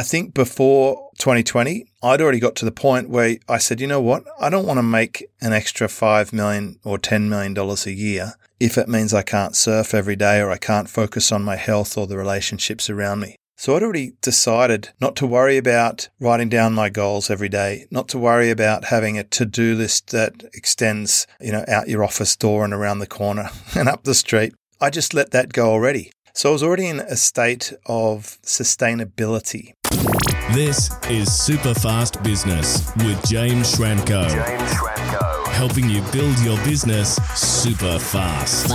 I think before 2020, I'd already got to the point where I said, you know what? I don't want to make an extra 5 million or 10 million dollars a year if it means I can't surf every day or I can't focus on my health or the relationships around me. So I'd already decided not to worry about writing down my goals every day, not to worry about having a to-do list that extends, you know, out your office door and around the corner and up the street. I just let that go already. So I was already in a state of sustainability. This is Super Fast Business with James Schramko. James Schramko. Helping you build your business super fast.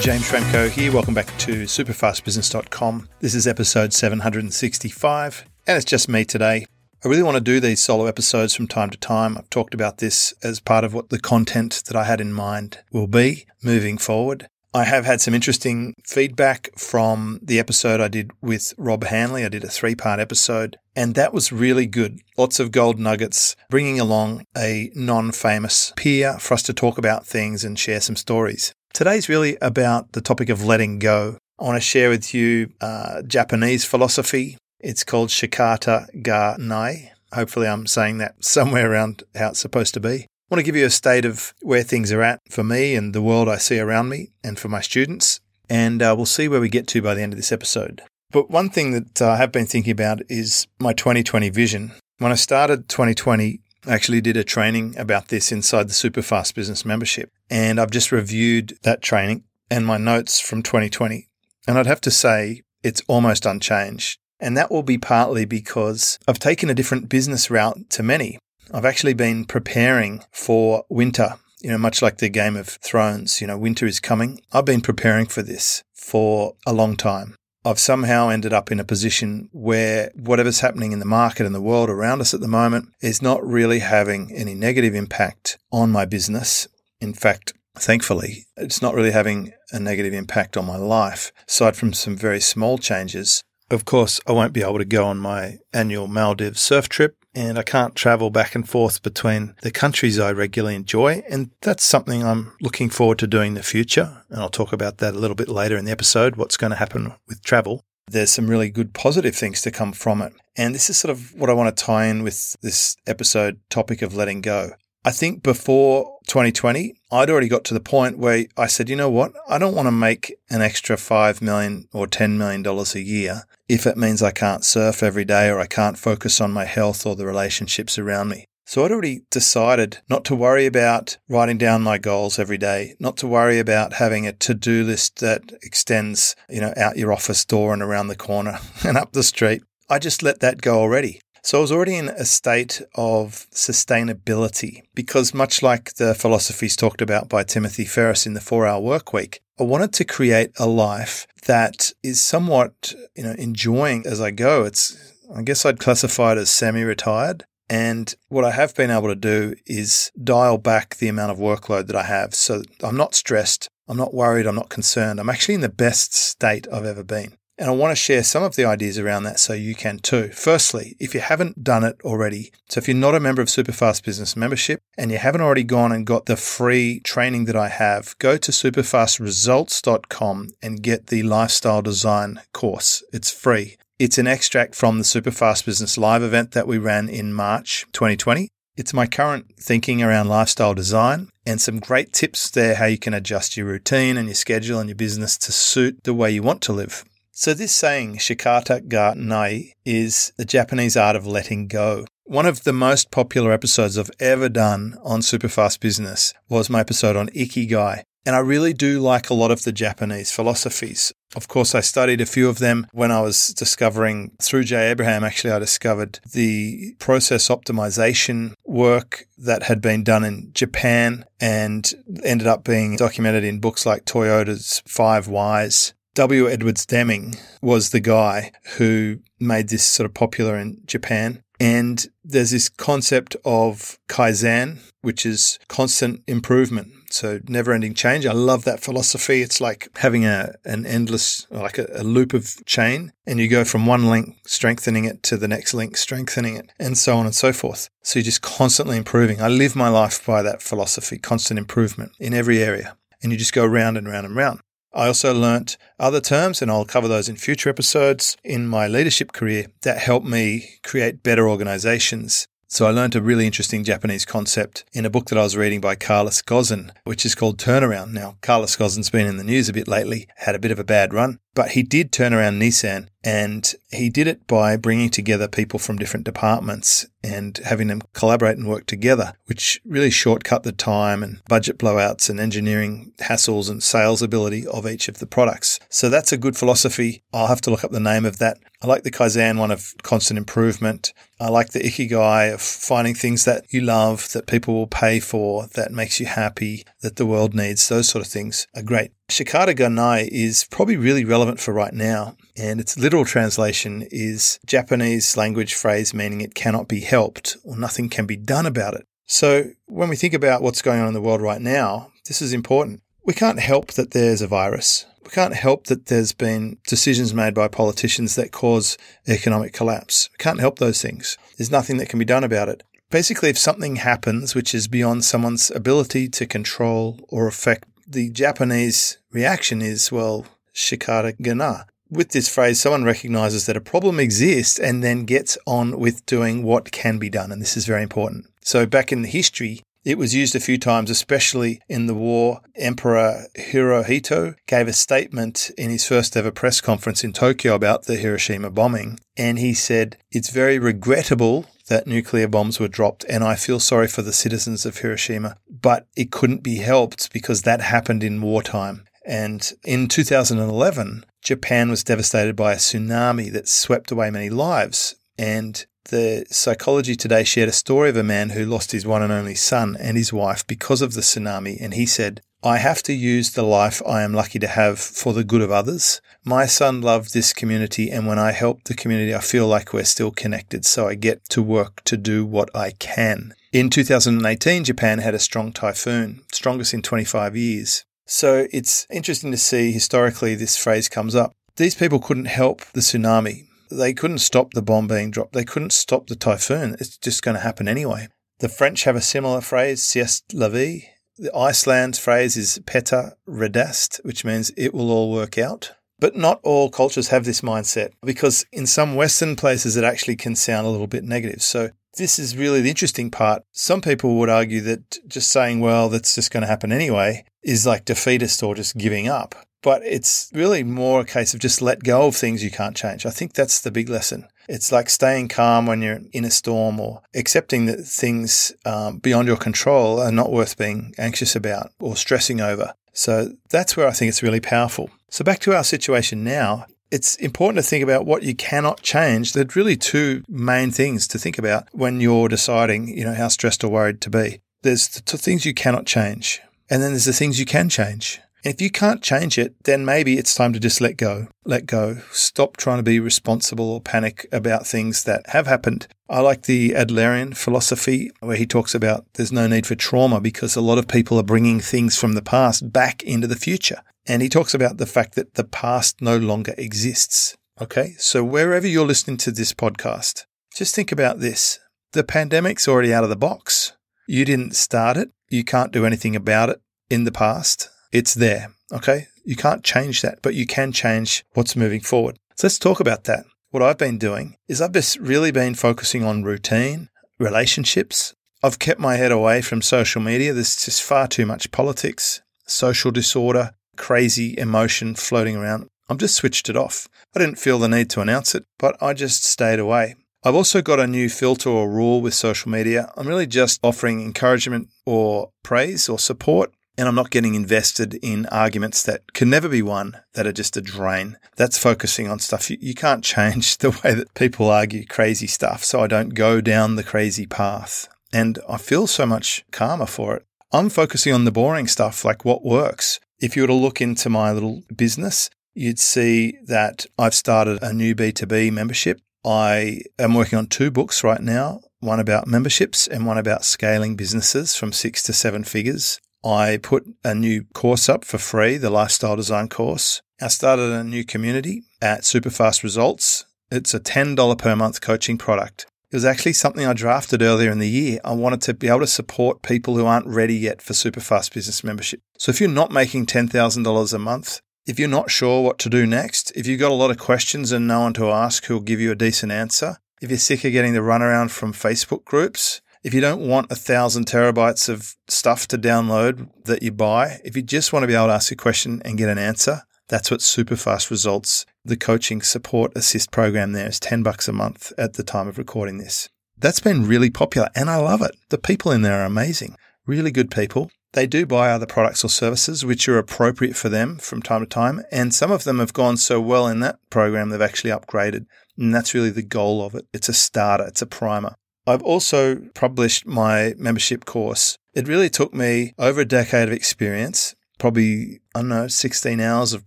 James Schramko here. Welcome back to superfastbusiness.com. This is episode 765, and it's just me today. I really want to do these solo episodes from time to time. I've talked about this as part of what the content that I had in mind will be moving forward. I have had some interesting feedback from the episode I did with Rob Hanley. I did a three part episode, and that was really good. Lots of gold nuggets, bringing along a non famous peer for us to talk about things and share some stories. Today's really about the topic of letting go. I want to share with you uh, Japanese philosophy. It's called Shikata ga Nai. Hopefully, I'm saying that somewhere around how it's supposed to be. Want to give you a state of where things are at for me and the world I see around me and for my students. And uh, we'll see where we get to by the end of this episode. But one thing that I have been thinking about is my 2020 vision. When I started 2020, I actually did a training about this inside the Superfast Business membership. And I've just reviewed that training and my notes from 2020. And I'd have to say it's almost unchanged. And that will be partly because I've taken a different business route to many. I've actually been preparing for winter, you know, much like the Game of Thrones, you know, winter is coming. I've been preparing for this for a long time. I've somehow ended up in a position where whatever's happening in the market and the world around us at the moment is not really having any negative impact on my business. In fact, thankfully, it's not really having a negative impact on my life, aside from some very small changes. Of course, I won't be able to go on my annual Maldives surf trip and I can't travel back and forth between the countries I regularly enjoy. And that's something I'm looking forward to doing in the future. And I'll talk about that a little bit later in the episode, what's going to happen with travel. There's some really good positive things to come from it. And this is sort of what I want to tie in with this episode topic of letting go. I think before 2020, I'd already got to the point where I said, you know what? I don't want to make an extra 5 million or 10 million dollars a year if it means I can't surf every day or I can't focus on my health or the relationships around me. So I'd already decided not to worry about writing down my goals every day, not to worry about having a to-do list that extends, you know, out your office door and around the corner and up the street. I just let that go already. So I was already in a state of sustainability because, much like the philosophies talked about by Timothy Ferriss in the Four Hour Work Week, I wanted to create a life that is somewhat, you know, enjoying as I go. It's, I guess I'd classify it as semi-retired. And what I have been able to do is dial back the amount of workload that I have. So I'm not stressed. I'm not worried. I'm not concerned. I'm actually in the best state I've ever been. And I want to share some of the ideas around that so you can too. Firstly, if you haven't done it already, so if you're not a member of Superfast Business Membership and you haven't already gone and got the free training that I have, go to superfastresults.com and get the lifestyle design course. It's free. It's an extract from the Superfast Business Live event that we ran in March 2020. It's my current thinking around lifestyle design and some great tips there how you can adjust your routine and your schedule and your business to suit the way you want to live. So, this saying, Shikata ga nai, is the Japanese art of letting go. One of the most popular episodes I've ever done on Superfast Business was my episode on Ikigai. And I really do like a lot of the Japanese philosophies. Of course, I studied a few of them when I was discovering through Jay Abraham. Actually, I discovered the process optimization work that had been done in Japan and ended up being documented in books like Toyota's Five Whys W. Edwards Deming was the guy who made this sort of popular in Japan. And there's this concept of Kaizen, which is constant improvement. So never ending change. I love that philosophy. It's like having a, an endless, like a, a loop of chain and you go from one link, strengthening it to the next link, strengthening it and so on and so forth. So you're just constantly improving. I live my life by that philosophy, constant improvement in every area. And you just go round and round and round. I also learnt other terms, and I'll cover those in future episodes in my leadership career that helped me create better organizations. So I learned a really interesting Japanese concept in a book that I was reading by Carlos Ghosn, which is called Turnaround. Now, Carlos Ghosn's been in the news a bit lately, had a bit of a bad run, but he did turn around Nissan and he did it by bringing together people from different departments and having them collaborate and work together, which really shortcut the time and budget blowouts and engineering hassles and sales ability of each of the products. So that's a good philosophy. I'll have to look up the name of that. I like the Kaizen one of constant improvement. I like the Ikigai of finding things that you love, that people will pay for, that makes you happy, that the world needs. Those sort of things are great. Shikata ga nai is probably really relevant for right now, and its literal translation is Japanese language phrase meaning it cannot be helped or nothing can be done about it. So when we think about what's going on in the world right now, this is important. We can't help that there's a virus. We can't help that there's been decisions made by politicians that cause economic collapse. We can't help those things. There's nothing that can be done about it. Basically, if something happens which is beyond someone's ability to control or affect the Japanese reaction is, well, shikata gana. With this phrase, someone recognizes that a problem exists and then gets on with doing what can be done. And this is very important. So back in the history, it was used a few times, especially in the war. Emperor Hirohito gave a statement in his first ever press conference in Tokyo about the Hiroshima bombing. And he said, It's very regrettable that nuclear bombs were dropped, and I feel sorry for the citizens of Hiroshima. But it couldn't be helped because that happened in wartime. And in 2011, Japan was devastated by a tsunami that swept away many lives. And the Psychology Today shared a story of a man who lost his one and only son and his wife because of the tsunami. And he said, I have to use the life I am lucky to have for the good of others. My son loved this community, and when I help the community, I feel like we're still connected, so I get to work to do what I can. In 2018, Japan had a strong typhoon, strongest in 25 years. So it's interesting to see historically this phrase comes up. These people couldn't help the tsunami. They couldn't stop the bomb being dropped. They couldn't stop the typhoon. It's just going to happen anyway. The French have a similar phrase, c'est la vie, the Iceland's phrase is "Þetta reddast, which means it will all work out. But not all cultures have this mindset because in some Western places it actually can sound a little bit negative. So this is really the interesting part. Some people would argue that just saying, well, that's just going to happen anyway, is like defeatist or just giving up. But it's really more a case of just let go of things you can't change. I think that's the big lesson. It's like staying calm when you're in a storm or accepting that things um, beyond your control are not worth being anxious about or stressing over. So that's where I think it's really powerful. So back to our situation now. It's important to think about what you cannot change. There's really two main things to think about when you're deciding, you know, how stressed or worried to be. There's the things you cannot change, and then there's the things you can change. And if you can't change it, then maybe it's time to just let go. Let go. Stop trying to be responsible or panic about things that have happened. I like the Adlerian philosophy where he talks about there's no need for trauma because a lot of people are bringing things from the past back into the future. And he talks about the fact that the past no longer exists. Okay. So wherever you're listening to this podcast, just think about this. The pandemic's already out of the box. You didn't start it. You can't do anything about it in the past. It's there. Okay. You can't change that, but you can change what's moving forward. So let's talk about that. What I've been doing is I've just really been focusing on routine, relationships. I've kept my head away from social media. There's just far too much politics, social disorder, crazy emotion floating around. I've just switched it off. I didn't feel the need to announce it, but I just stayed away. I've also got a new filter or rule with social media. I'm really just offering encouragement or praise or support and I'm not getting invested in arguments that can never be won that are just a drain. That's focusing on stuff you, you, can't change the way that people argue crazy stuff. So I don't go down the crazy path. And I feel so much calmer for it. I'm focusing on the boring stuff, like what works. If you were to look into my little business, you'd see that I've started a new B2B membership. I am working on two books right now one about memberships and one about scaling businesses from six to seven figures. I put a new course up for free, the lifestyle design course. I started a new community at Superfast Results. It's a $10 per month coaching product. It was actually something I drafted earlier in the year. I wanted to be able to support people who aren't ready yet for Superfast Business membership. So if you're not making $10,000 a month, If you're not sure what to do next, if you've got a lot of questions and no one to ask who'll give you a decent answer, if you're sick of getting the runaround from Facebook groups, if you don't want a thousand terabytes of stuff to download that you buy, if you just want to be able to ask a question and get an answer, that's what Superfast Results, the coaching support assist program there is 10 bucks a month at the time of recording this. That's been really popular and I love it. The people in there are amazing, really good people. They do buy other products or services which are appropriate for them from time to time. And some of them have gone so well in that program, they've actually upgraded. And that's really the goal of it. It's a starter, it's a primer. I've also published my membership course. It really took me over a decade of experience, probably, I don't know, 16 hours of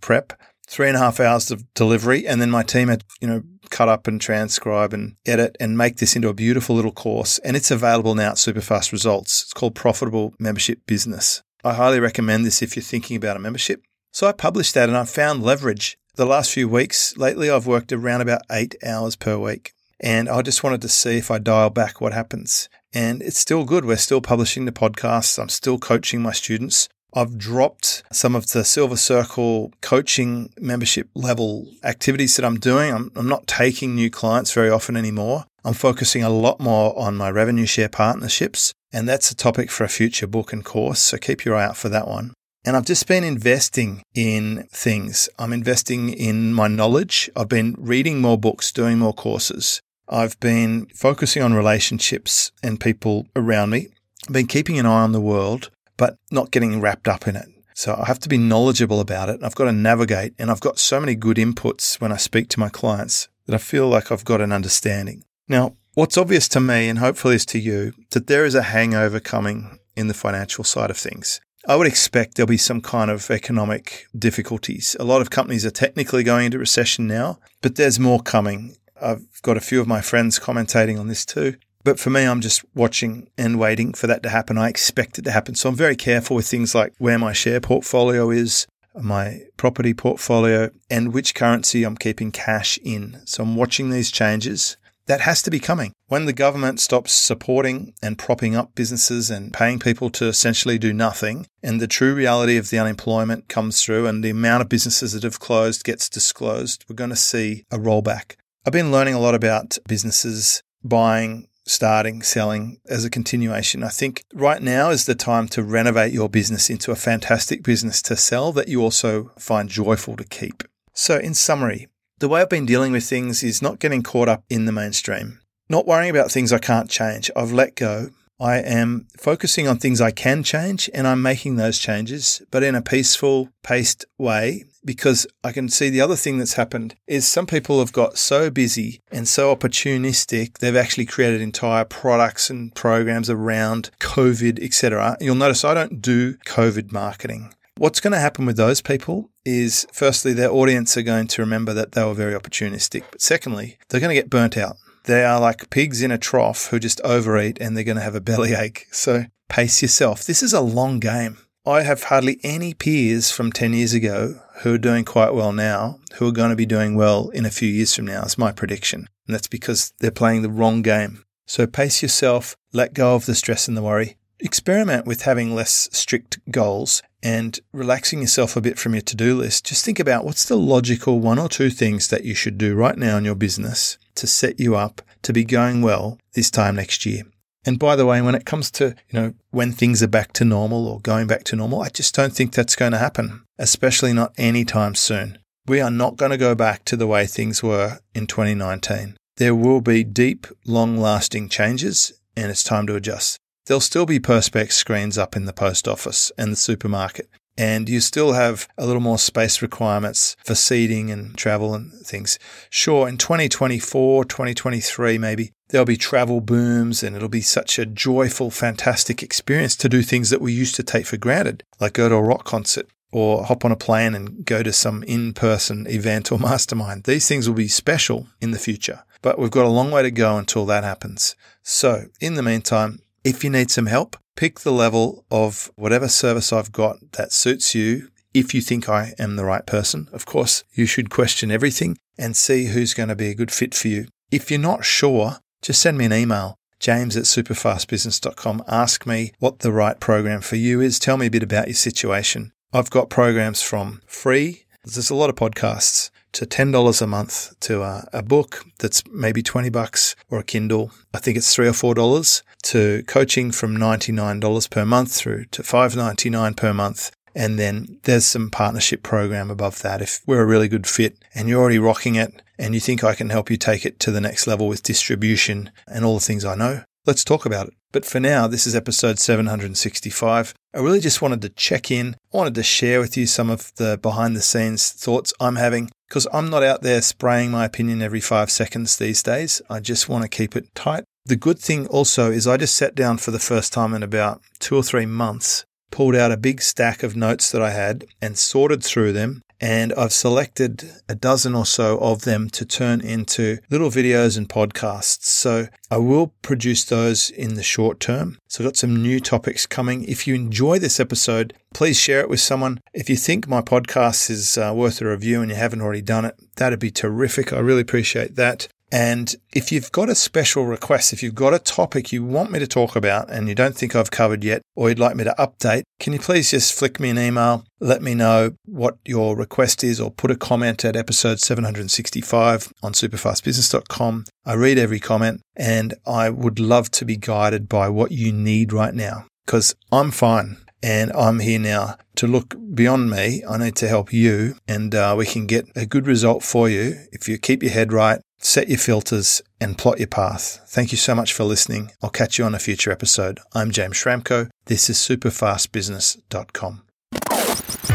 prep, three and a half hours of delivery. And then my team had, you know, cut up and transcribe and edit and make this into a beautiful little course. And it's available now at Superfast Results. It's called Profitable Membership Business. I highly recommend this if you're thinking about a membership. So I published that and I found leverage. The last few weeks, lately, I've worked around about eight hours per week. And I just wanted to see if I dial back what happens. And it's still good. We're still publishing the podcasts. I'm still coaching my students. I've dropped some of the Silver Circle coaching membership level activities that I'm doing. I'm, I'm, not taking new clients very often anymore. I'm focusing a lot more on my revenue share partnerships. And that's a topic for a future book and course. So keep your eye out for that one. And I've just been investing in things. I'm investing in my knowledge. I've been reading more books, doing more courses. I've been focusing on relationships and people around me. I've been keeping an eye on the world, but not getting wrapped up in it. So I have to be knowledgeable about it. I've got to navigate and I've got so many good inputs when I speak to my clients that I feel like I've got an understanding. Now, what's obvious to me and hopefully is to you that there is a hangover coming in the financial side of things. I would expect there'll be some kind of economic difficulties. A lot of companies are technically going into recession now, but there's more coming. I've got a few of my friends commentating on this too. But for me, I'm just watching and waiting for that to happen. I expect it to happen. So I'm very careful with things like where my share portfolio is, my property portfolio, and which currency I'm keeping cash in. So I'm watching these changes. That has to be coming. When the government stops supporting and propping up businesses and paying people to essentially do nothing, and the true reality of the unemployment comes through and the amount of businesses that have closed gets disclosed, we're going to see a rollback. I've been learning a lot about businesses buying, starting, selling as a continuation. I think right now is the time to renovate your business into a fantastic business to sell that you also find joyful to keep. So, in summary, the way I've been dealing with things is not getting caught up in the mainstream, not worrying about things I can't change. I've let go. I am focusing on things I can change and I'm making those changes, but in a peaceful, paced way because I can see the other thing that's happened is some people have got so busy and so opportunistic, they've actually created entire products and programs around COVID, etc. You'll notice I don't do COVID marketing. What's going to happen with those people is firstly, their audience are going to remember that they were very opportunistic. But secondly, they're going to get burnt out. They are like pigs in a trough who just overeat and they're going to have a bellyache. So pace yourself. This is a long game. I have hardly any peers from 10 years ago who are doing quite well now, who are going to be doing well in a few years from now, is my prediction. And that's because they're playing the wrong game. So pace yourself, let go of the stress and the worry. Experiment with having less strict goals and relaxing yourself a bit from your to do list. Just think about what's the logical one or two things that you should do right now in your business to set you up to be going well this time next year. And by the way, when it comes to, you know, when things are back to normal or going back to normal, I just don't think that's going to happen, especially not anytime soon. We are not going to go back to the way things were in 2019. There will be deep, long lasting changes and it's time to adjust. There'll still be Perspex screens up in the post office and the supermarket. And you still have a little more space requirements for seating and travel and things. Sure, in 2024, 2023, maybe there'll be travel booms and it'll be such a joyful, fantastic experience to do things that we used to take for granted, like go to a rock concert or hop on a plane and go to some in person event or mastermind. These things will be special in the future, but we've got a long way to go until that happens. So, in the meantime, if you need some help, pick the level of whatever service I've got that suits you. If you think I am the right person, of course, you should question everything and see who's going to be a good fit for you. If you're not sure, just send me an email, james at superfastbusiness.com. Ask me what the right program for you is. Tell me a bit about your situation. I've got programs from free There's a lot of podcasts to $10 a month to a, a, book that's maybe 20 bucks or a Kindle. I think it's three or four dollars to coaching from $99 per month through to $5.99 per month. And then there's some partnership program above that. If we're a really good fit and you're already rocking it and you think I can help you take it to the next level with distribution and all the things I know, let's talk about it. But for now, this is episode 765. I really just wanted to check in. I wanted to share with you some of the behind the scenes thoughts I'm having because I'm not out there spraying my opinion every five seconds these days. I just want to keep it tight. The good thing also is I just sat down for the first time in about two or three months pulled out a big stack of notes that I had and sorted through them. And I've selected a dozen or so of them to turn into little videos and podcasts. So I will produce those in the short term. So I've got some new topics coming. If you enjoy this episode, please share it with someone. If you think my podcast is uh, worth a review and you haven't already done it, that'd be terrific. I really appreciate that. And if you've got a special request, if you've got a topic you want me to talk about and you don't think I've covered yet, or you'd like me to update, can you please just flick me an email? Let me know what your request is or put a comment at episode 765 on superfastbusiness.com. I read every comment and I would love to be guided by what you need right now because I'm fine and I'm here now to look beyond me. I need to help you and uh, we can get a good result for you if you keep your head right set your filters, and plot your path. Thank you so much for listening. I'll catch you on a future episode. I'm James Schramko. This is superfastbusiness.com.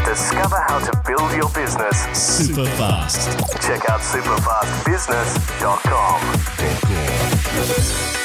Discover how to build your business super fast. Check out superfastbusiness.com.